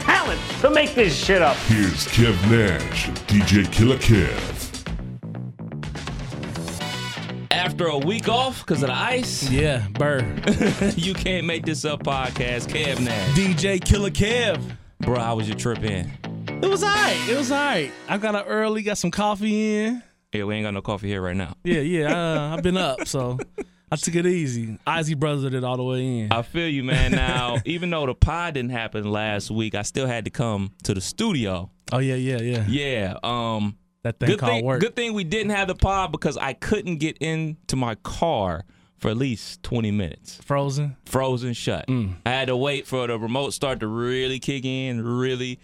talent to make this shit up. Here's Kev Nash DJ Killer Kev. After a week off because of the ice, Yeah, Burr. you can't make this up podcast. Kev Nash. DJ Killer Kev. Bro, how was your trip in? It was alright. It was alright. I got up early, got some coffee in. Yeah, we ain't got no coffee here right now. Yeah, yeah. Uh, I've been up, so I took it easy. Izzy brothered it all the way in. I feel you, man. Now, even though the pod didn't happen last week, I still had to come to the studio. Oh yeah, yeah, yeah. Yeah. Um. That thing Good called thing. work. Good thing we didn't have the pod because I couldn't get into my car for at least twenty minutes. Frozen. Frozen shut. Mm. I had to wait for the remote start to really kick in, really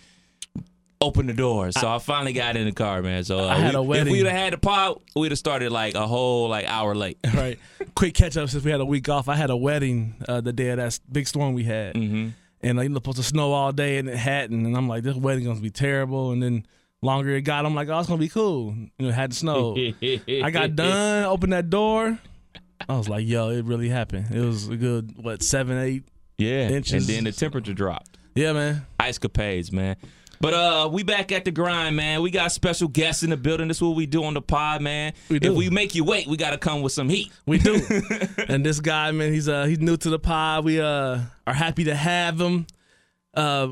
open the door. So I, finally got in the car, man. So uh, I had we- a wedding. If we'd have had the pod, we'd have started like a whole like hour late. right. Quick catch up since we had a week off. I had a wedding uh, the day of that big storm we had. Mm-hmm. And like, it was supposed to snow all day and it hadn't. And I'm like, this wedding's gonna be terrible. And then longer it got, I'm like, oh, it's gonna be cool. You know, had to snow. I got done, opened that door. I was like, yo, it really happened. It was a good, what, seven, eight? Yeah, Inches. and then the temperature dropped. Yeah, man. Ice capades, man. But uh, we back at the grind, man. We got special guests in the building. This is what we do on the pod, man. We do. If we make you wait, we got to come with some heat. We do. and this guy, man, he's uh he's new to the pod. We uh are happy to have him. Uh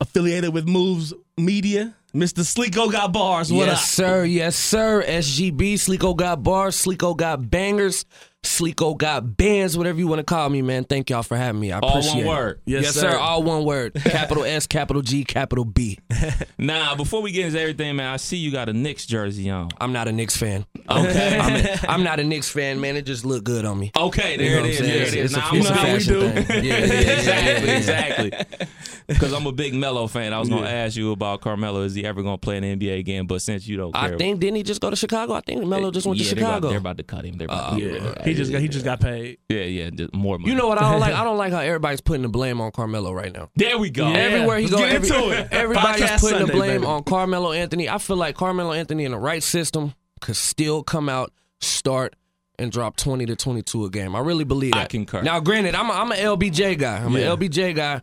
affiliated with Moves Media. Mr. Sleeko got bars. What yes, up? sir. Yes, sir. SGB. Sleeko got bars. Sleeko got bangers. Sleeko got bands. Whatever you want to call me, man. Thank y'all for having me. I All appreciate one it. word. Yes, Yes, sir. sir. All one word. Capital S, capital G, capital B. Nah, before we get into everything, man, I see you got a Knicks jersey on. I'm not a Knicks fan. Okay. I'm, a, I'm not a Knicks fan, man. It just looked good on me. Okay, You there know it is. There it is. It's, Now, a, I'm it's a how we fashion do. thing. Yeah, yeah, yeah, exactly. Because I'm a big Melo fan. I was gonna ask you about Carmelo. Is he ever gonna play in the NBA again? But since you don't care, I think didn't he just go to Chicago? I think Melo just went to they're about- Chicago. They're about, to cut him. They're about to, uh, Yeah. He just got he just got paid. yeah, yeah, just more money. You know what I don't like? I don't like how everybody's putting the blame on Carmelo right now. There we go. Yeah. Everywhere he let's get every- into it. everybody's Podcast putting the blame baby. on Carmelo Anthony. I feel like Carmelo Anthony in the right system could still come out, start, and drop 20 to 22 a game. I really believe I that. concur. Now, granted, I'm a, I'm an LBJ guy. I'm Yeah. an LBJ guy.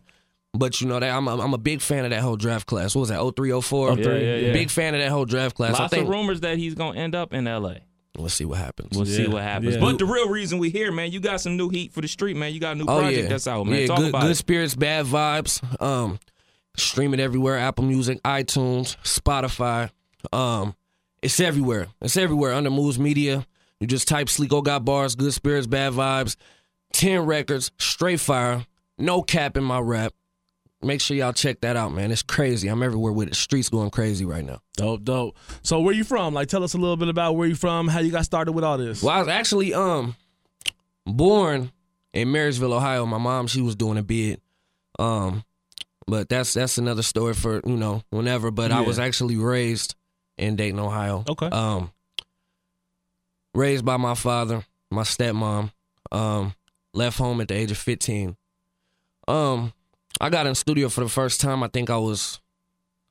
But you know that I'm a, I'm a big fan of that whole draft class. What was that? 03, 04? Yeah, yeah, yeah. Big fan of that whole draft class. Lots I think of rumors that he's gonna end up in LA. We'll see what happens. We'll see what happens. yeah. But the real reason we here, man, you got some new heat for the street, man. You got a new Oh project yeah, that's out, man. Yeah, Talk good, about good it. spirits, bad vibes. Um, stream it everywhere: Apple Music, iTunes, Spotify. Um, it's everywhere. It's everywhere under Moves Media. You just type "Sleeko Got Bars," "Good Spirits, Bad Vibes," ten records, straight fire, no cap in my rap. Make sure y'all check that out, man. It's crazy. I'm everywhere with it. Streets going crazy right now. Dope, dope. So where you from? Like tell us a little bit about where you from, how you got started with all this. Well, I was actually um born in Marysville, Ohio. My mom, she was doing a bid. Um, but that's that's another story for you know whenever. But I was actually raised in Dayton, Ohio. Okay. Um, raised by my father, my stepmom. Um, left home at the age of fifteen. Um, I got in studio for the first time. I think I was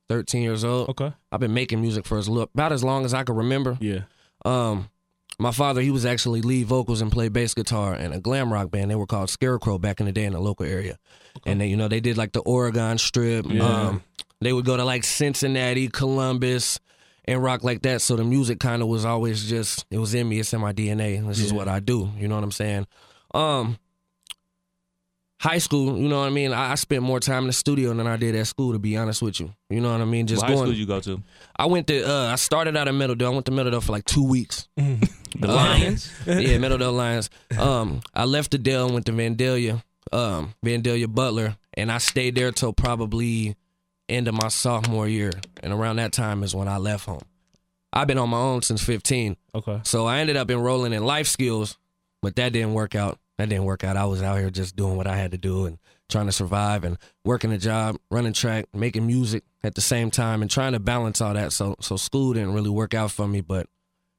thirteen years old. Okay. I've been making music for as lo- about as long as I can remember. Yeah. Um, my father, he was actually lead vocals and played bass guitar in a glam rock band. They were called Scarecrow back in the day in the local area. okay. And they, you know, they did like the Oregon Strip. Yeah. Um, they would go to like Cincinnati, Columbus, and rock like that. So the music kind of was always just it was in me. It's in my DNA. This is what I do. You know what I'm saying? Um, high school, you know what I mean. I, I spent more time in the studio than I did at school. To be honest with you, you know what I mean. Just What high going. school you go to? I went to. Uh, I started out at Meadowdale. I went to Meadowdale for like two weeks. The Uh, Lions. yeah, Meadowdale Lions. Um, I left the Dale and went to Vandalia, um, Vandalia Butler, and I stayed there till probably end of my sophomore year. And around that time is when I left home. I've been on my own since 15. Okay. So I ended up enrolling in life skills, but that didn't work out. That didn't work out. I was out here just doing what I had to do and trying to survive and working a job, running track, making music at the same time, and trying to balance all that. So so school didn't really work out for me, but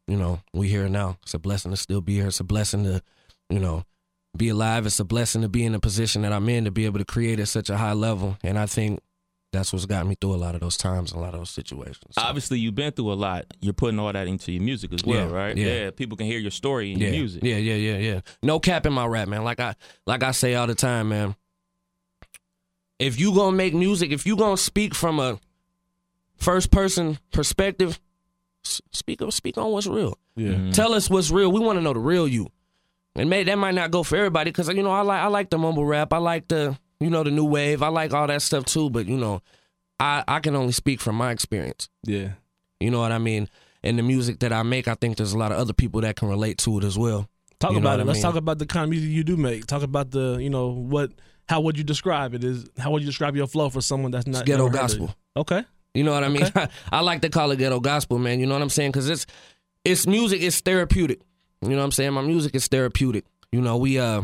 you know we here now. It's a blessing to still be here. It's a blessing to you know be alive. It's a blessing to be in the position that I'm in to be able to create at such a high level. And I think that's what's got me through a lot of those times, a lot of those situations. So, Obviously, you've been through a lot. You're putting all that into your music as well, Yeah, right? yeah. People can hear your story in yeah, your music. yeah, yeah, yeah, yeah. No cap in my rap, man. Like I like I say all the time, man. If you gonna make music, if you gonna speak from a first person perspective, s- speak speak on what's real. Yeah. Mm-hmm. Tell us what's real. We want to know the real you. And may that might not go for everybody because you know I like I like the mumble rap. I like the you know the new wave. I like all that stuff too. But you know, I I can only speak from my experience. Yeah. You know what I mean? And the music that I make, I think there's a lot of other people that can relate to it as well. Talk You about it. Let's mean? talk about the kind of music you do make. Talk about the, you know, what how would you describe it? Is how would you describe your flow for someone that's not It's ghetto never heard of gospel. Okay. You know what I mean? I like to call it ghetto gospel, man. You know what I'm saying? Because it's it's music. It's therapeutic. You know what I'm saying? My music is therapeutic. You know, we uh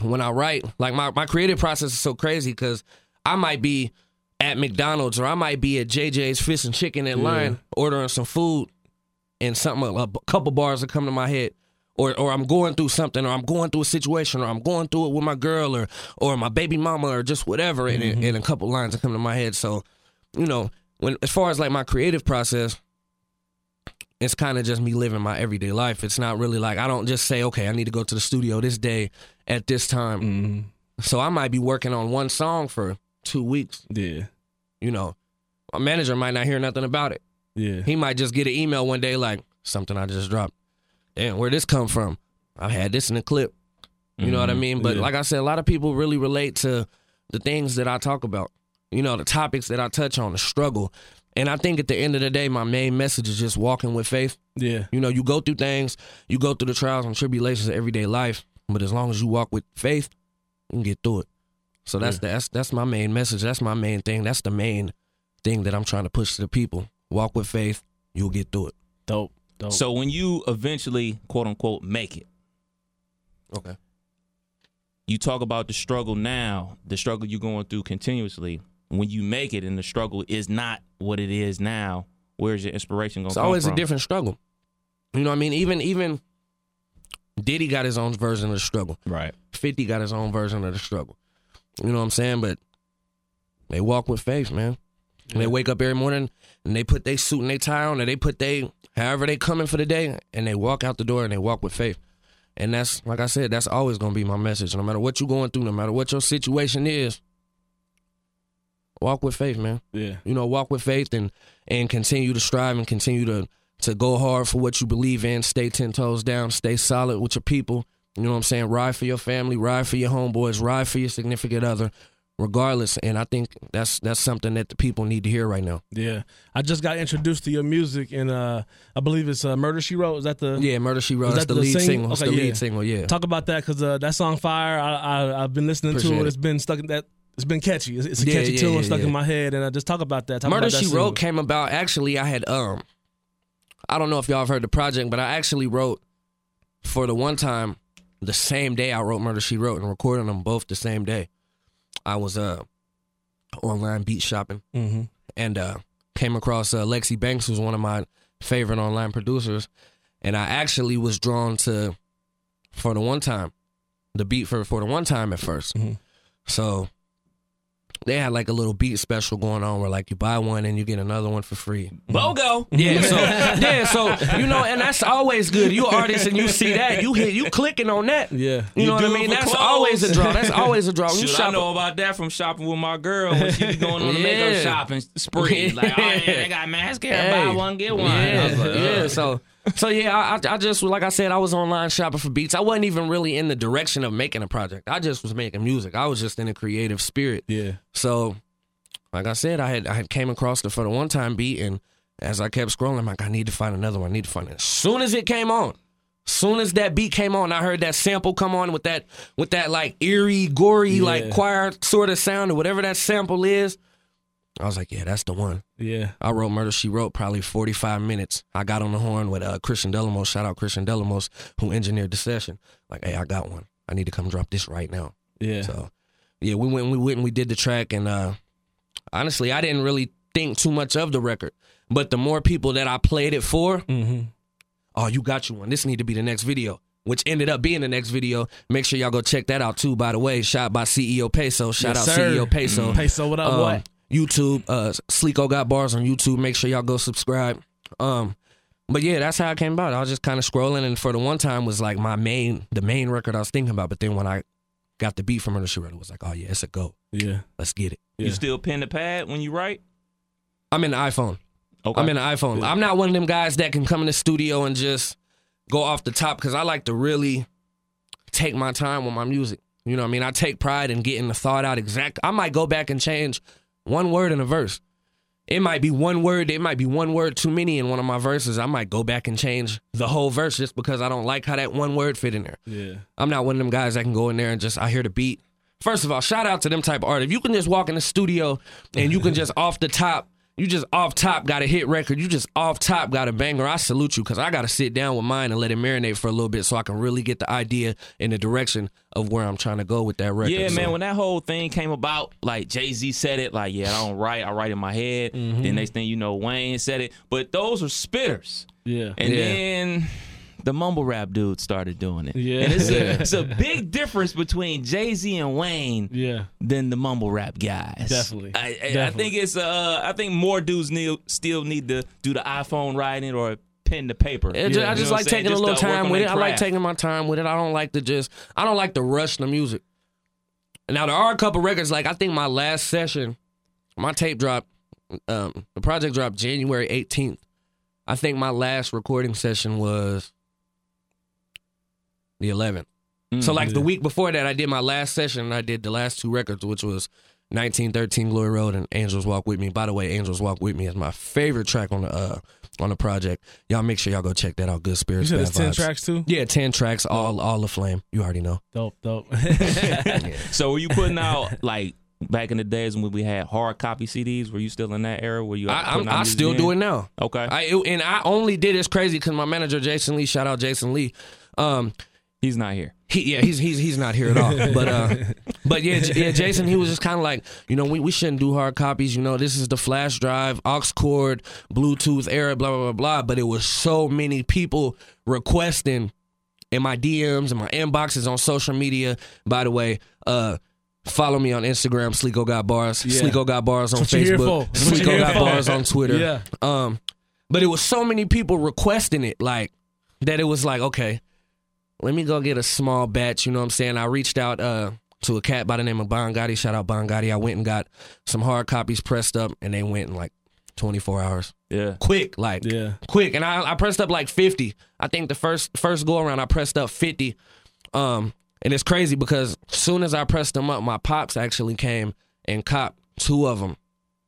when I write, like my my creative process is so crazy because I might be at McDonald's or I might be at JJ's Fish and Chicken in line ordering some food, and something a, couple bars will come to my head. Or, or I'm going through something, or I'm going through a situation, or I'm going through it with my girl, or or my baby mama, or just whatever, and, and mm-hmm. a couple lines will come to my head. So, you know, when as far as like my creative process, it's kind of just me living my everyday life. It's not really like I don't just say, okay, I need to go to the studio this day at this time. Mm-hmm. So I might be working on one song for two weeks. Yeah. You know, my manager might not hear nothing about it. Yeah. He might just get an email one day like something I just dropped. Damn, where this come from? I had this in a clip. You know what I mean? But Yeah. like I said, a lot of people really relate to the things that I talk about. You know, the topics that I touch on, the struggle. And I think at the end of the day, my main message is just walking with faith. Yeah. You know, you go through things, you go through the trials and tribulations of everyday life, but as long as you walk with faith, you can get through it. So that's that's that's my main message. That's my main thing. That's the main thing that I'm trying to push to the people. Walk with faith, you'll get through it. Dope. Dope. So when you eventually, quote unquote, make it, Okay. you talk about the struggle now, the struggle you're going through continuously. When you make it and the struggle is not what it is now, where's your inspiration going It's to come always from? a different struggle. You know what I mean? Even even Diddy got his own version of the struggle. Right. 50 got his own version of the struggle. You know what I'm saying? But they walk with faith, man. And they wake up every morning and they put their suit and their tie on and they put they however they coming for the day and they walk out the door and they walk with faith. And that's like I said, that's always gonna be my message. No matter what you're going through, no matter what your situation is, walk with faith, man. yeah. You know, walk with faith and and continue to strive and continue to to go hard for what you believe in. Stay ten toes down. Stay solid with your people. You know what I'm saying? Ride for your family. Ride for your homeboys. Ride for your significant other. Regardless, and I think that's that's something that the people need to hear right now. Yeah. I just got introduced to your music and uh I believe it's uh, Murder She Wrote. Is that the Yeah, Murder She Wrote. Is That's that the the lead sing- single. Okay, the yeah. lead single. Yeah. Talk about that because uh, that song "Fire" I, I I've been listening Appreciate to it. it. It's been stuck in that. It's been catchy. It's, it's a Yeah, catchy yeah, tune yeah, stuck in my head, and I just talk about that. Talk Murder about that She single. Wrote came about. Actually, I had um, I don't know if y'all have heard the project, but I actually wrote for the one time the same day I wrote Murder She Wrote and recorded them both the same day. I was uh online beat shopping Mhm. and uh came across uh, Lexi Banks, who's one of my favorite online producers, and I actually was drawn to for the one time the beat for for the one time at 1st Mhm. So they had like a little beat special going on where like you buy one and you get another one for free. Mm-hmm. BOGO. Yeah, so yeah, so you know, and that's always good. You artists and you see that, you hit you clicking on that. Yeah. You, know what I mean? That's clothes. always a draw. That's always a draw. When you Shoot, I shop know about that from shopping with my girl when she be going on the makeup Yeah. shopping spree. Like, oh, yeah, they got mascara. Hey. Buy one, get one. I was Yeah, like, yeah. So, so yeah, I, I just like I said, I was online shopping for beats. I wasn't even really in the direction of making a project. I just was making music. I was just in a creative spirit. Yeah. So, like I said, I had I had came across the for the one time beat, and as I kept scrolling, I'm like, I need to find another one. I need to find it. As soon as it came on, soon as that beat came on, I heard that sample come on with that with that like eerie, gory, like choir sort of sound or whatever that sample is. I was like, yeah, that's the one. Yeah. I wrote Murder She Wrote probably 45 minutes. I got on the horn with uh, Christian Delamos. Shout out Christian Delamos, who engineered the session. Like, hey, I got one. I need to come drop this right now. Yeah. So yeah, we went we went and we did the track and uh honestly I didn't really think too much of the record. But the more people that I played it for, oh, you got you one. This need to be the next video. Which ended up being the next video. Make sure y'all go check that out too. By the way, shot by CEO Peso. Shout Yes, out sir. CEO Peso. Peso, what up, Um, boy? YouTube, uh, Sleeko got bars on YouTube. Make sure y'all go subscribe. Um, but yeah, that's how it came about. I was just kind of scrolling, and for the one time was like my main, the main record I was thinking about. But then when I got the beat from Murder She Wrote, it was like, oh yeah, it's a go. Yeah. Let's get it. You still pen the pad when you write? I'm in the iPhone. Okay. I'm in the iPhone. I'm not one of them guys that can come in the studio and just go off the top because I like to really take my time with my music. You know what I mean? I take pride in getting the thought out exact. I might go back and change one word in a verse. It might be one word, it might be one word too many in one of my verses. I might go back and change the whole verse just because I don't like how that one word fit in there. Yeah. I'm not one of them guys that can go in there and just I hear the beat. First of all, shout out to them type of art. If you can just walk in the studio and you can just off the top, you just off top got a hit record, you just off top got a banger. I salute you because I got to sit down with mine and let it marinate for a little bit so I can really get the idea and the direction of where I'm trying to go with that record. Yeah, man. When that whole thing came about, like Jay Z said it, like, yeah, I don't write, I write in my head. Mm-hmm. Then next thing you know, Wayne said it. But those are spitters. Yeah. And Yeah. then the mumble rap dude started doing it. Yeah. And it's a, it's a big difference between Jay Z and Wayne Yeah. than the mumble rap guys. Definitely. I, I, I think it's uh I think more dudes need, still need to do the iPhone writing or pen to paper. It ju- I know just what like I'm saying? taking a little time with their it. I like taking my time with it. I don't like to just. I don't like to rush the music. Now there are a couple records. Like I think my last session, my tape dropped. Um, the project dropped January 18th. I think my last recording session was the 11th. so like the week before that, I did my last session. and I did the last two records, which was 1913 Glory Road and Angels Walk With Me. By the way, Angels Walk With Me is my favorite track on the uh, on the project. Y'all make sure y'all go check that out. Good You spirits. said Bad it's 10 Vibes. tracks too? Yeah, ten tracks, all all the flame. You already know. Dope, dope. So were you putting out like back in the days when we had hard copy CDs? Were you still in that era? Were you? I, I'm, out I still then? do it now. Okay, I it, and I only did this crazy because my manager Jason Lee, shout out Jason Lee. Um, he's not here. he yeah he's he's he's not here at all. But uh, but yeah J- yeah Jason he was just kind of like you know we we shouldn't do hard copies. You know this is the flash drive, aux cord, Bluetooth era, blah blah blah blah. But it was so many people requesting in my DMs and my inboxes on social media. By the way, uh. Follow me on Instagram, Sleeko Got Bars. Yeah. Sleeko Got Bars on That's what you're Facebook. Sleeko Got for. Bars on Twitter. Yeah. Um, but it was so many people requesting it, like that. It was like, okay, let me go get a small batch. You know what I'm saying? I reached out uh, to a cat by the name of Bon Gotti. Shout out Bon Gotti. I went and got some hard copies pressed up, and they went in like 24 hours. Yeah. Quick, like Yeah. quick. And I, I pressed up like 50. I think the first first go around I pressed up 50. Um, and it's crazy because as soon as I pressed them up, my pops actually came and copped two of them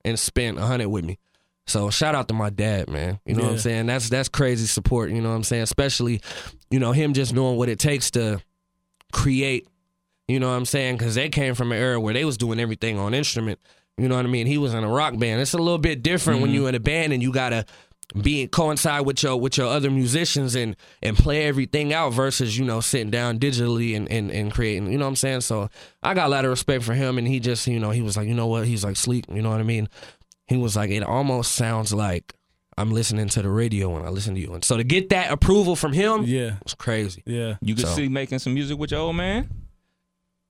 and spent a hundred with me. So shout out to my dad, man. You know what I'm saying? That's that's crazy support. You know what I'm saying? Especially, you know, him just knowing what it takes to create. You know what I'm saying? Because they came from an era where they was doing everything on instrument. You know what I mean? He was in a rock band. It's a little bit different when mm-hmm. you're in a band and you gotta be coincide with your with your other musicians and and play everything out versus you know sitting down digitally and, and and creating you know what I'm saying so I got a lot of respect for him and he just you know he was like you know what he's like sleep you know what I mean he was like it almost sounds like I'm listening to the radio when I listen to you and so to get that approval from him Yeah. was crazy Yeah. You could So- see making some music with your old man.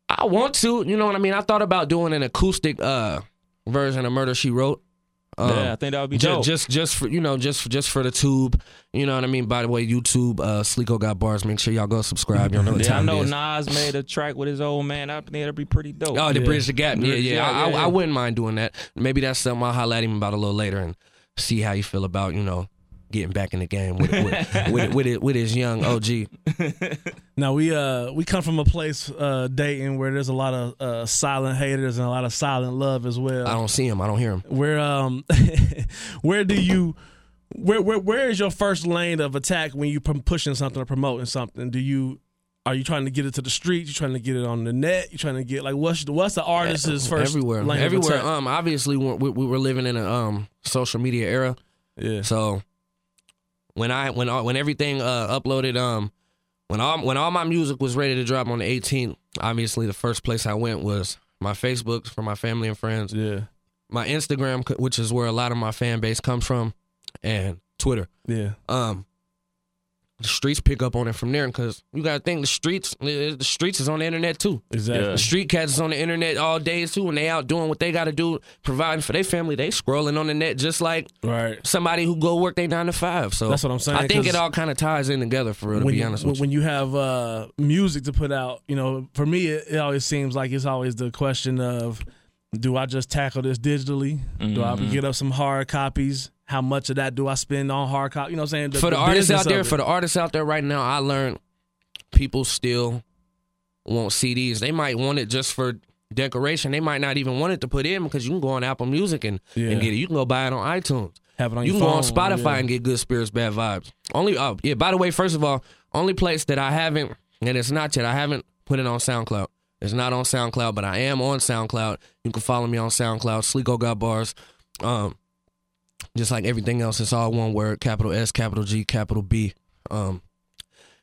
I want to you know what I mean I thought about doing an acoustic uh version of Murder She Wrote Um, yeah, I think that would be Ju- dope. Just, just for you know, just just for the tube, you know what I mean. By the way, YouTube, uh, Sleeko got bars. Make sure y'all go subscribe. Y'all know what yeah, I time know it is. Nas made a track with his old man. I think that'd be pretty dope. Oh, to Yeah. bridge the gap. Yeah, Bridge- yeah. yeah, I, yeah, I. I wouldn't mind doing that. Maybe that's something I'll holler at him about a little later and see how you feel about you know getting back in the game with with with, with, it, with his young OG. Now we uh we come from a place uh dating where there's a lot of uh silent haters and a lot of silent love as well. I don't see him. I don't hear him. where um where do you where where where is your first lane of attack when you pr- pushing something or promoting something? Do you are you trying to get it to the street? You trying to get it on the net? You trying to get like what's what's the artist's first everywhere, lane of everywhere. attack? Um, obviously we, we, we were living in a um social media era. yeah, So when I when all- when everything uh, uploaded um when all when all my music was ready to drop on the 18th, obviously the first place I went was My Facebook for my family and friends. Yeah. My Instagram, which is where a lot of my fan base comes from, and Twitter. Yeah. Um, the streets pick up on it from there because you got to think the streets, the the streets is on the internet too. Exactly. The street cats is on the internet all day too, and they out doing what they got to do, providing for their family. They scrolling on the net just like Right. somebody who go work their nine to five. So That's what I'm saying, I think it all kind of ties in together for real. To when be you, honest when, with you. when you have uh, music to put out, you know, for me, it, it always seems like it's always the question of, do I just tackle this digitally? Do I Mm-hmm. get up some hard copies? How much of that do I spend on hard copy? You know what I'm saying? for the, artists out there, for the artists out there right now, I learned people still want CDs. They might want it just for decoration. They might not even want it to put in because you can go on Apple Music and, Yeah. and get it. You can go buy it on iTunes. have it on You your can go on Spotify yeah. and get good spirits, bad vibes. Only oh yeah. By the way, first of all, only place that I haven't and it's not yet. I haven't put it on SoundCloud. It's not on SoundCloud, but I am on SoundCloud. You can follow me on SoundCloud. Sleeko got bars. Um, just like everything else, it's all one word: capital S, capital G, capital B. Um,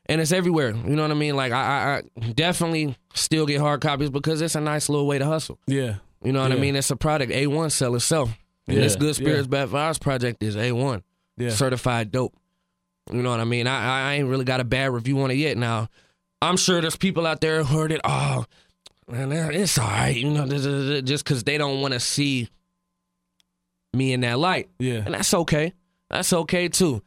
and it's everywhere. You know what I mean? Like I, I, I definitely still get hard copies because it's a nice little way to hustle. Yeah. You know what I mean? It's a product. A one sell itself. And Yeah, this Good Spirits yeah. Bad Vibes project is A one. Yeah. Certified dope. You know what I mean? I, I ain't really got a bad review on it yet. Now, I'm sure there's people out there who heard it. Oh, man, it's all right. You know, just because they don't want to see me in that light. Yeah. And that's okay. That's okay too.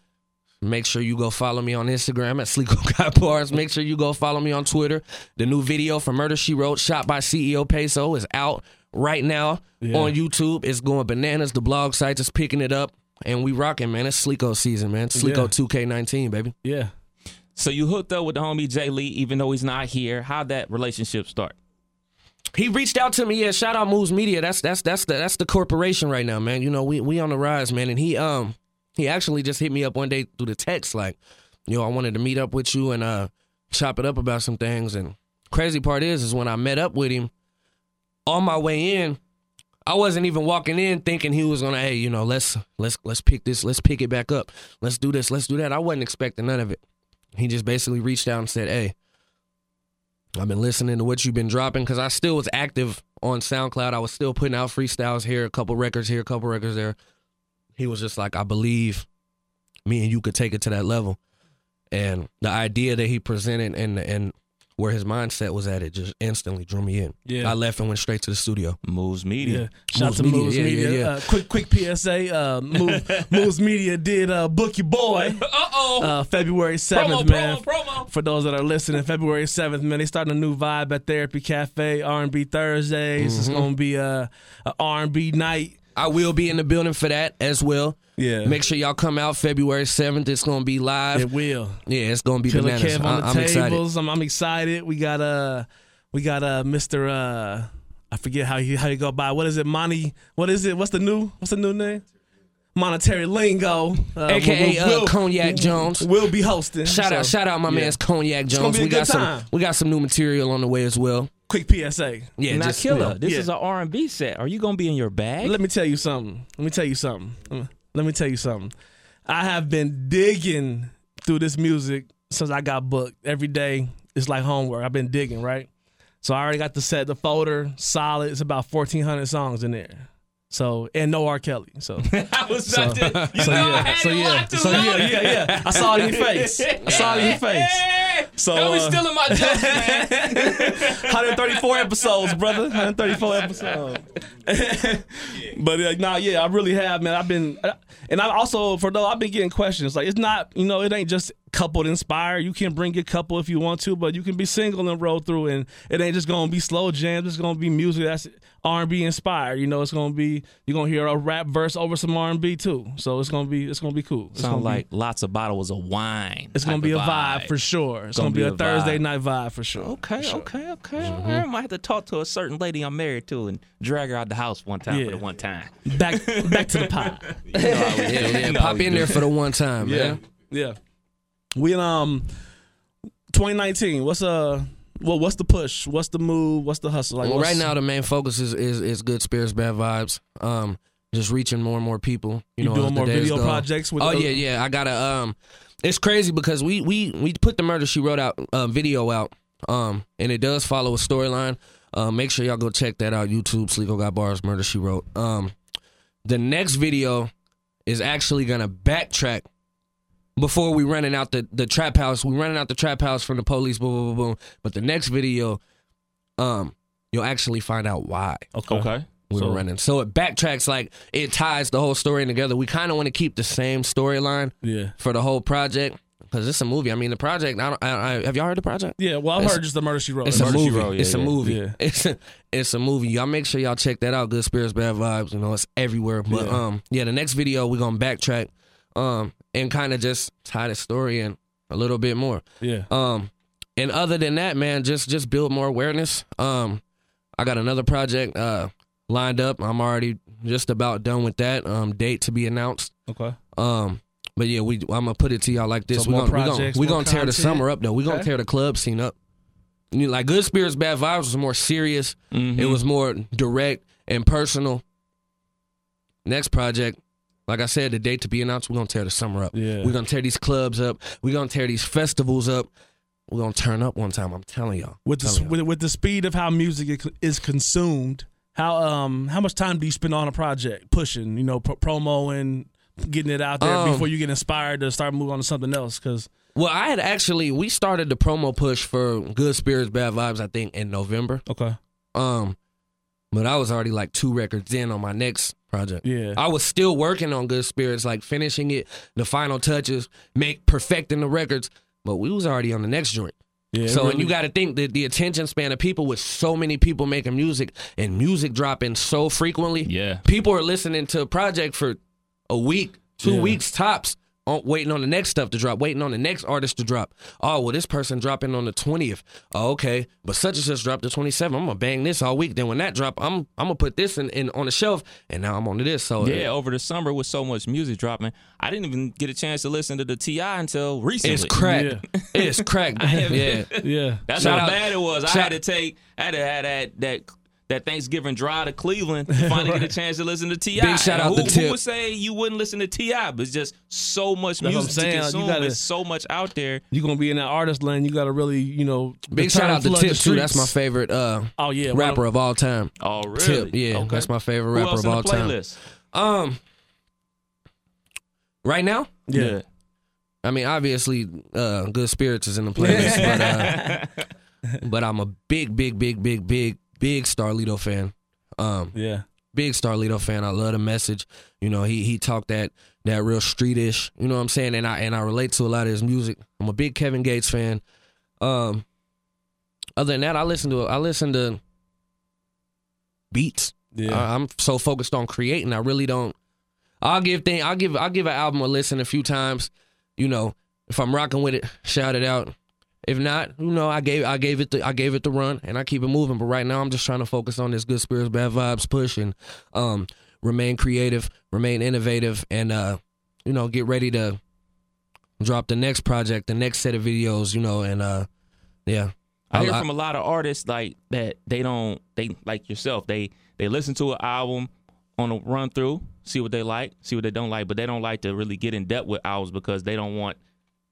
Make sure you go follow me on Instagram at Sleeko Got Bars. Make sure you go follow me on Twitter. The new video for Murder She Wrote, shot by CEO Peso, is out right now Yeah. on YouTube. It's going bananas. The blog site is picking it up. And we rocking, man. It's Sleeko season, man. Sleeko Yeah. 2K19, baby. Yeah. So you hooked up with the homie Jay Lee, even though he's not here. How'd that relationship start? He reached out to me. Yeah, shout out Moves Media. That's that's that's the that's the corporation right now, man. You know, we we on the rise, man. And he um he actually just hit me up one day through the text, like, yo, I wanted to meet up with you and uh chop it up about some things. And crazy part is, is when I met up with him, on my way in, I wasn't even walking in thinking he was gonna, hey, you know, let's let's let's pick this, let's pick it back up, let's do this, let's do that. I wasn't expecting none of it. He just basically reached out and said, hey. I've been listening to what you've been dropping because I still was active on SoundCloud. I was still putting out freestyles here, a couple records here, a couple records there. He was just like, I believe me and you could take it to that level. And the idea that he presented and and where his mindset was at, it just instantly drew me in. Yeah. I left and went straight to the studio. Moves Yeah. Media. Shout out Moves to Media, Moves yeah, Media. yeah, yeah. Uh, quick, quick PSA. Uh, Move, Moves Media did uh, book your boy. Uh-oh. Uh, February seventh, Promo, man. promo, promo. For those that are listening, February seventh, man, they starting a new vibe at Therapy Cafe, R and B Thursdays. It's Mm-hmm. gonna be a, a R and B night. I will be in the building for that as well. Yeah. Make sure y'all come out February 7th. It's going to be live. It will. yeah, it's going to be Killer bananas. Kev on I- the I'm excited. I'm, I'm excited. We got uh, we got uh, Mr. Uh, I forget how he how you go by. What is it, Monty? What is it? What's the new? What's the new name? Monetary Lingo, uh, AKA, uh, will- Cognac Jones. Will be hosting. Shout So, out, shout out, my yeah. man's Cognac Jones. We got good some, we got some new material on the way as well. Quick PSA. Yeah, not just Killer, yeah. this Yeah. is an R&B set. Are you gonna be in your bag? Let me tell you something. Let me tell you something. Let me tell you something. I have been digging through this music since I got booked. Every day it's like homework. I've been digging, right? So I already got the set, the folder, solid. It's about fourteen hundred songs in there. So and no R. Kelly. So I was so, about to. You so know I yeah, had so yeah, so yeah, yeah, yeah. I saw it in your face. I saw it in your face. So Don't be uh, stealing my jokes, man. 134 episodes, brother. 134 episodes. but uh, nah, yeah, I really have, man. I've been, uh, and I also for though I've been getting questions. Like it's not, you know, it ain't just coupled inspire. You can bring your couple if you want to, but you can be single and roll through, and it ain't just gonna be slow jams. It's gonna be music that's R and B inspired. You know, it's gonna be you're gonna hear a rap verse over some R and B too. So it's gonna be it's gonna be cool. It's Sound gonna like be, lots of bottles of wine. it's gonna be a of vibe for sure. It's gonna, be, a, Thursday vibe. night vibe for sure. Okay, For sure. okay, okay. All right. I might have to talk to a certain lady I'm married to and drag her out the house one time Yeah. for the one time. Back back to the pot. Yeah, yeah. You know Pop we in there for the one time, Yeah, man. yeah. We in, um, 2019. What's uh, well, what's the push? What's the move? What's the hustle? Like Well, right now the main focus is, is is good spirits, bad vibes. Um, just reaching more and more people. You, You know, doing more video go. projects with Oh the- yeah, yeah. I gotta. Um, it's crazy because we we we put the murder she wrote out uh, video out. Um, and it does follow a storyline. Uh, make sure y'all go check that out. YouTube, Sleeko Got Bars, Murder She Wrote. Um, the next video is actually gonna backtrack before we running out the, the trap house. We running out the trap house from the police, boom, boom, boom, boom. But the next video, um, you'll actually find out why Okay. Okay. We So- were running. So it backtracks like it ties the whole story together. We kind of want to keep the same storyline Yeah. for the whole project because it's a movie. I mean, the project. I don't. I, I, have y'all heard the project? Yeah. Well, I've It's- heard just the murder she wrote. It's a movie. Wrote, yeah, it's a movie. Yeah. It's a, it's a movie. Y'all make sure y'all check that out. Good spirits, bad vibes. You know, it's everywhere. But Yeah. um, yeah, the next video we're gonna backtrack, um, and kind of just tie the story in a little bit more. Yeah. Um, and other than that, man, just just build more awareness. Um, I got another project uh lined up. I'm already just about done with that. Um, date to be announced. Okay. Um, but yeah, we I'm gonna put it to y'all like this. So we more gonna we gonna projects, we gonna tear the summer up though. We're gonna tear the club scene up. You know, like Good Spirits, Bad Vibes was more serious. Mm-hmm. It was more direct and personal. Next project, like I said, the date to be announced. We're gonna tear the summer up. Yeah. We're gonna tear these clubs up. We're gonna tear these festivals up. We're gonna turn up one time. I'm telling y'all. with the Telling y'all. with, with the speed of how music is consumed, how um how much time do you spend on a project pushing, you know, pro- promoing, getting it out there Um, before you get inspired to start moving on to something else? Because Well, I had actually we started the promo push for Good Spirits, Bad Vibes. I think in November. okay, Um, but I was already like two records in on my next project. yeah, I was still working on Good Spirits, like finishing it, the final touches, make perfecting the records. But we was already on the next joint. Yeah. so and you got to think that the attention span of people with so many people making music and music dropping so frequently. Yeah. people are listening to a project for a week, two Yeah. weeks tops, on, waiting on the next stuff to drop, waiting on the next artist to drop. Oh, well, this person dropping on the twentieth. Oh, okay, but such and such dropped the twenty seventh. I'm gonna bang this all week. Then when that drop, I'm I'm gonna put this in, in on the shelf, and now I'm on to this. So Yeah, over the summer with so much music dropping, I didn't even get a chance to listen to the T.I. until recently. it's crack. It's crack. yeah. yeah, That's Shout how out- bad it was. I had to take, I had to have that that that Thanksgiving drive to Cleveland to finally get a chance to listen to Ti. Big shout And out who, to Tip. Who would say you wouldn't listen to T.I.? But it's just so much That's what I'm music saying. to You consume. gotta- There's so much out there. you're gonna be in that artist lane. You got to really, you know, Big the shout out to flood Tip the too. That's my favorite uh, Oh yeah, rapper of- of all time. Oh, really? Tip, yeah, Okay. that's my favorite Who rapper else of in all the time. Um, right now, yeah, I mean, obviously, uh, Good Spirits is in the playlist, but uh, but I'm a big, big, big, big, big, big Starlito fan. Um, yeah, big Starlito fan. I love the message. You know, he he talked that that real streetish. You know what I'm saying? And I and I relate to a lot of his music. I'm a big Kevin Gates fan. Um, other than that, I listen to I listen to beats. yeah. I, I'm so focused on creating. I really don't. I'll give thing. I'll give. I'll give an album a listen a few times. You know, if I'm rocking with it, shout it out. If not, you know, I gave I gave it the I gave it the run, and I keep it moving. But right now, I'm just trying to focus on this good spirits, bad vibes push, and um, remain creative, remain innovative, and uh, you know, get ready to drop the next project, the next set of videos. You know, and uh, yeah. I hear I- from a lot of artists like that they don't they like yourself. They they listen to an album on a run through, see what they like, see what they don't like, but they don't like to really get in depth with albums because they don't want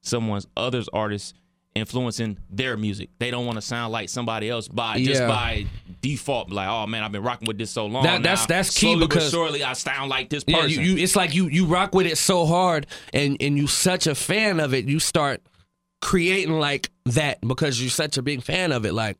someone's others artists influencing their music. They don't want to sound like somebody else by just by default. Like, oh man, I've been rocking with this so long. That- that's- now, that's key because- surely I sound like this Yeah, person. you, you it's like you you rock with it so hard and and you such a fan of it, you start creating like that because you're such a big fan of it. Like,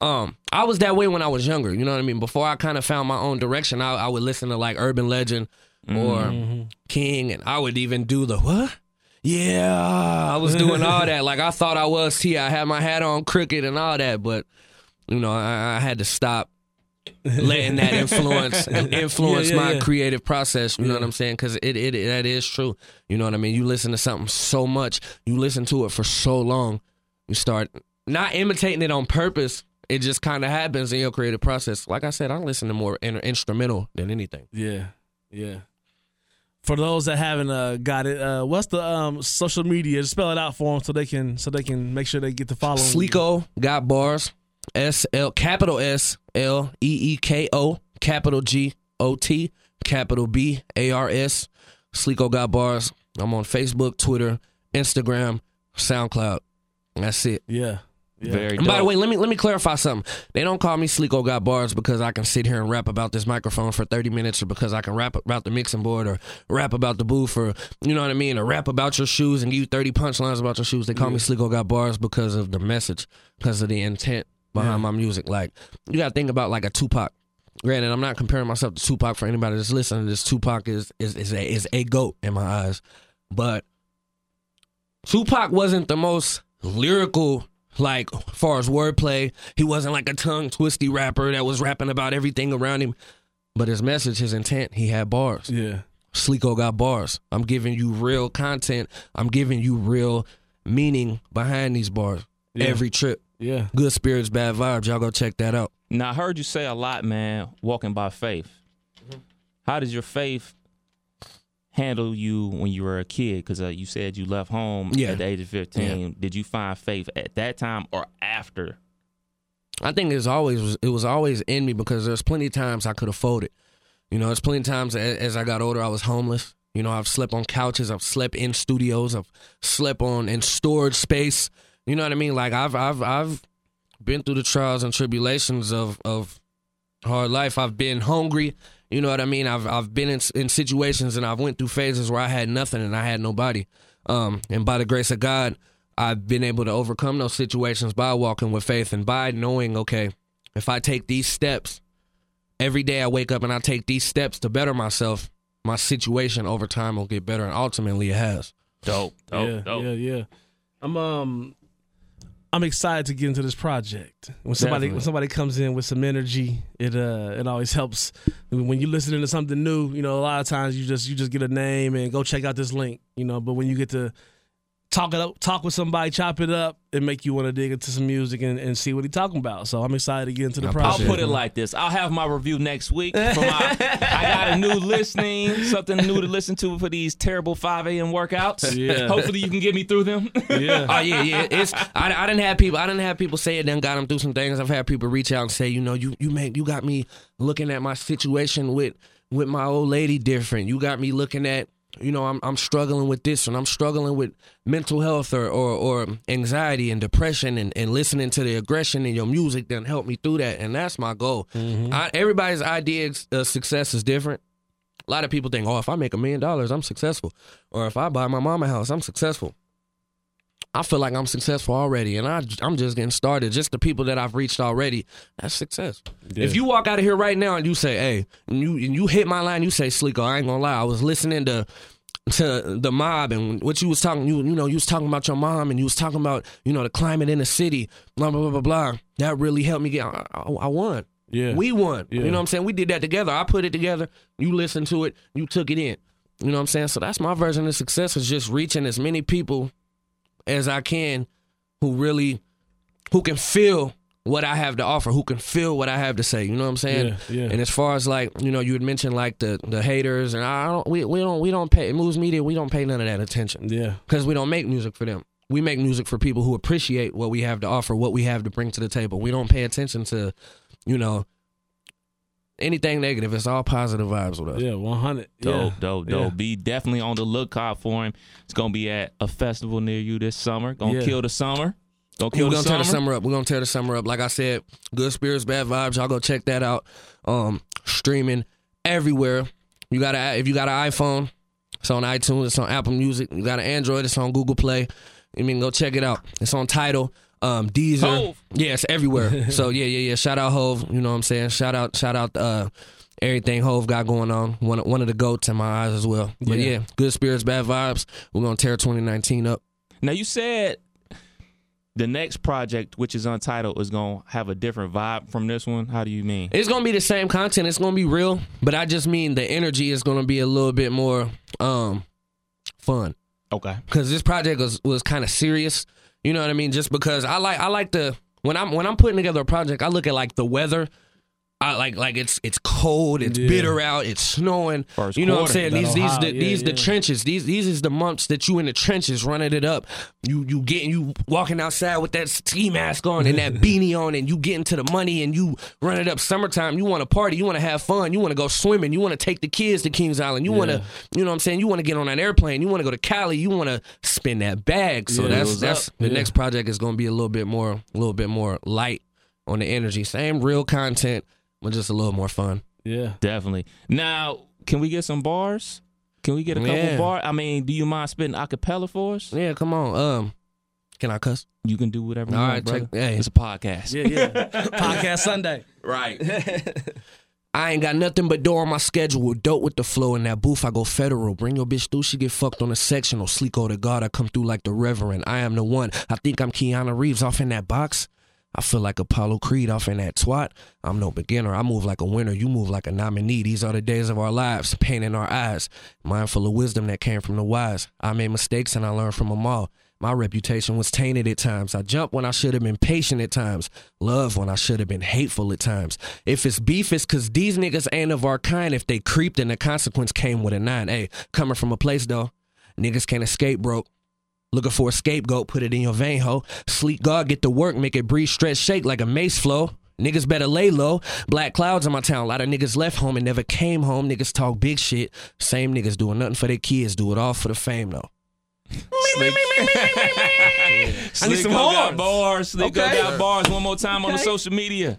um, I was that way when I was younger. You know what I mean? Before I kind of found my own direction, I, I would listen to like Urban Legend or King, and I would even do the what? Yeah, I was doing all that. Like I thought I was T. I had my hat on crooked and all that, but you know, I, I had to stop letting that influence influence Yeah, yeah, my yeah. creative process. You know what I'm saying? Because it, it it that is true. You know what I mean? You listen to something so much, you listen to it for so long, you start not imitating it on purpose. It just kind of happens in your creative process. Like I said, I listen to more in- instrumental than anything. Yeah, yeah. For those that haven't uh, got it, uh, what's the um, social media? Just spell it out for them so they can so they can make sure they get the following. Sleeko got bars. S L capital S L E E K O capital G O T capital B A R S. Sleeko got bars. I'm on Facebook, Twitter, Instagram, SoundCloud. That's it. Yeah, Very. And by the way, let me let me clarify something. They don't call me Sleeko Got Bars because I can sit here and rap about this microphone for 30 minutes or because I can rap about the mixing board or rap about the booth or you know what I mean, or rap about your shoes and give you 30 punchlines about your shoes. They call me Sleeko Got Bars because of the message, because of the intent behind my music. Like you gotta think about like a Tupac. Granted, I'm not comparing myself to Tupac for anybody that's listening to this. Tupac is is is a, is a goat in my eyes. But Tupac wasn't the most lyrical, like far as wordplay. He wasn't like a tongue twisty rapper that was rapping about everything around him. But his message, his intent, he had bars. Yeah. Sleeko got bars. I'm giving you real content. I'm giving you real meaning behind these bars. Yeah. Every trip. Yeah. Good spirits, bad vibes. Y'all go check that out. Now I heard you say a lot, man. Walking by faith. Mm-hmm. How does your faith handle you when you were a kid? Because uh, you said you left home Yeah. at the age of fifteen. Did you find faith at that time or after? I think it's always it was always in me because there's plenty of times I could have folded. You know, there's plenty of times as, as I got older I was homeless. You know, I've slept on couches, I've slept in studios, I've slept on in storage space. You know what I mean? Like I've I've I've been through the trials and tribulations of of hard life. I've been hungry. You know what I mean? I've I've been in in situations and I've went through phases where I had nothing and I had nobody. Um, and by the grace of God, I've been able to overcome those situations by walking with faith and by knowing, okay, if I take these steps every day, I wake up and I take these steps to better myself. My situation over time will get better, and ultimately it has. Dope. Dope. yeah, dope. yeah, yeah. I'm um I'm excited to get into this project. When somebody Definitely. when somebody comes in with some energy, it uh it always helps. When you're listening to something new, you know, a lot of times you just you just get a name and go check out this link, you know. But when you get to talk it up, talk with somebody, chop it up, and make you want to dig into some music and, and see what he's talking about. So I'm excited to get into the I I'll put it like this. I'll have my review next week. For my, I got a new listening, something new to listen to for these terrible 5 a.m. workouts. Yeah. Hopefully you can get me through them. yeah. Oh yeah, yeah. It's I, I didn't have people. I didn't have people say it. Then got them through some things. I've had people reach out and say, you know, you you make you got me looking at my situation with with my old lady different. You got me looking at. You know, I'm I'm struggling with this and I'm struggling with mental health or, or, or anxiety and depression and, and listening to the aggression in your music then help me through that and that's my goal. Mm-hmm. I, everybody's idea of uh, success is different. A lot of people think, oh, if I make a million dollars, I'm successful. Or if I buy my mama a house, I'm successful. I feel like I'm successful already, and I, I'm just getting started. Just the people that I've reached already, that's success. If you walk out of here right now and you say, "Hey," and you and you hit my line, you say, "Sleeko," I ain't gonna lie, I was listening to to the mob and what you was talking, you you know, you was talking about your mom and you was talking about you know the climate in the city, blah blah blah blah blah. That really helped me get. I, I, I won. Yeah. We won. Yeah. You know what I'm saying? We did that together. I put it together. You listened to it. You took it in. You know what I'm saying? So that's my version of success is just reaching as many people as I can who really who can feel what I have to offer, who can feel what I have to say. You know what I'm saying? Yeah, yeah. And as far as like, you know, you had mentioned like the the haters and I don't we, we don't we don't pay moves media, we don't pay none of that attention. Yeah. Because we don't make music for them. We make music for people who appreciate what we have to offer, what we have to bring to the table. We don't pay attention to, you know, anything negative. It's all positive vibes with us. Yeah, 100. Dope, yeah. dope, Yeah. dope. Be definitely on the lookout for him. It's gonna be at a festival near you this summer. Gonna Yeah. kill the summer. Gonna We're kill gonna the tear the summer. summer up. We're gonna tear the summer up. Like I said, good spirits, bad vibes. Y'all go check that out. Um, streaming everywhere. You got a if you got an iPhone, it's on iTunes. It's on Apple Music. You got an Android. It's on Google Play. I mean, go check it out. It's on Tidal. Um, Deezer. Hov. It's everywhere. so yeah, yeah, yeah. Shout out Hov. You know what I'm saying? Shout out, shout out. Uh, everything Hov got going on. One of- one of the goats in my eyes as well. But Yeah. yeah, good spirits, bad vibes. We're gonna tear 2019 up. Now you said the next project, which is untitled, is gonna have a different vibe from this one. How do you mean? It's gonna be the same content. It's gonna be real, but I just mean the energy is gonna be a little bit more um fun Okay. because this project was was kind of serious. You know what I mean? Just because I like I like the when I'm when I'm putting together a project, I look at like the weather. I like like it's it's cold, it's Yeah. bitter out, it's snowing. First you know quarter. what I'm saying? These these the, yeah, these the trenches. These these is the months that you in the trenches running it up. You you getting you walking outside with that ski mask on and that beanie on, and you getting to the money and you run it up. Summertime, you want to party, you want to have fun, you want to go swimming, you want to take the kids to Kings Island, you want to you know what I'm saying? You want to get on that airplane, you want to go to Cali, you want to spin that bag. So Yeah, that's that's the Yeah. next project is going to be a little bit more a little bit more light on the energy. Same real content, but just a little more fun. Yeah. Definitely. Now, can we get some bars? Can we get a couple Yeah. bars? I mean, do you mind spitting a cappella for us? Yeah, come on. Um, can I cuss? You can do whatever you All want, right, brother. check- hey. It's a podcast. Yeah, yeah. Podcast Sunday. Right. I ain't got nothing but door on my schedule. Dope with the flow in that booth. I go federal. Bring your bitch through. She get fucked on a sectional. Sleek the God. I come through like the Reverend. I am the one. I think I'm Keanu Reeves off in that box. I feel like Apollo Creed off in that twat. I'm no beginner. I move like a winner. You move like a nominee. These are the days of our lives. Pain in our eyes. Mindful of wisdom that came from the wise. I made mistakes and I learned from them all. My reputation was tainted at times. I jumped when I should have been patient at times. Love when I should have been hateful at times. If it's beef, it's cause these niggas ain't of our kind. If they creeped, then the consequence came with a nine. Hey, coming from a place though, niggas can't escape broke. Looking for a scapegoat, put it in your vein, ho. Sleek God, get to work, make it breathe, stretch, shake like a mace flow. Niggas better lay low. Black clouds in my town. A lot of niggas left home and never came home. Niggas talk big shit. Same niggas doing nothing for their kids. Do it all for the fame, though. Slick. I need some Sleeko got horns. bars. Sleeko Okay. got bars. One more time on the social media.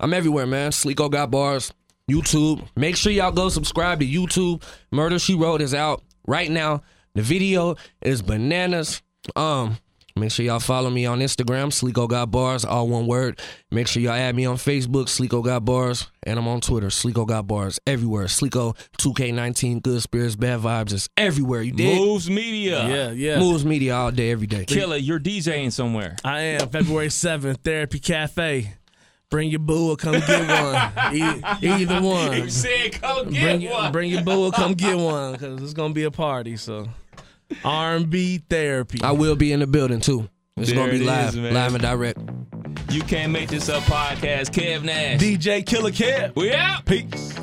I'm everywhere, man. Sleeko got bars. YouTube. Make sure y'all go subscribe to YouTube. Murder She Wrote is out right now. The video is bananas. Um, make sure y'all follow me on Instagram, Sleeko Got Bars, all one word. Make sure y'all add me on Facebook, Sleeko Got Bars, and I'm on Twitter, Sleeko Got Bars, everywhere. Sleeko 2K19, Good Spirits, Bad Vibes, is everywhere. You did. Moves Media. Yeah, yeah. Moves Media all day, every day. Killer, you're DJing somewhere. I am February 7th, Therapy Cafe. Bring your boo or come get one. E- either one. You said, "Come Bring, your- bring your boo or come get one because it's going to be a party. So, R&B Therapy. I will be in the building too. It's There gonna be it live, is, live and direct. You can't make this up podcast. Kev Nash. DJ Killer Kev. we out. Peace.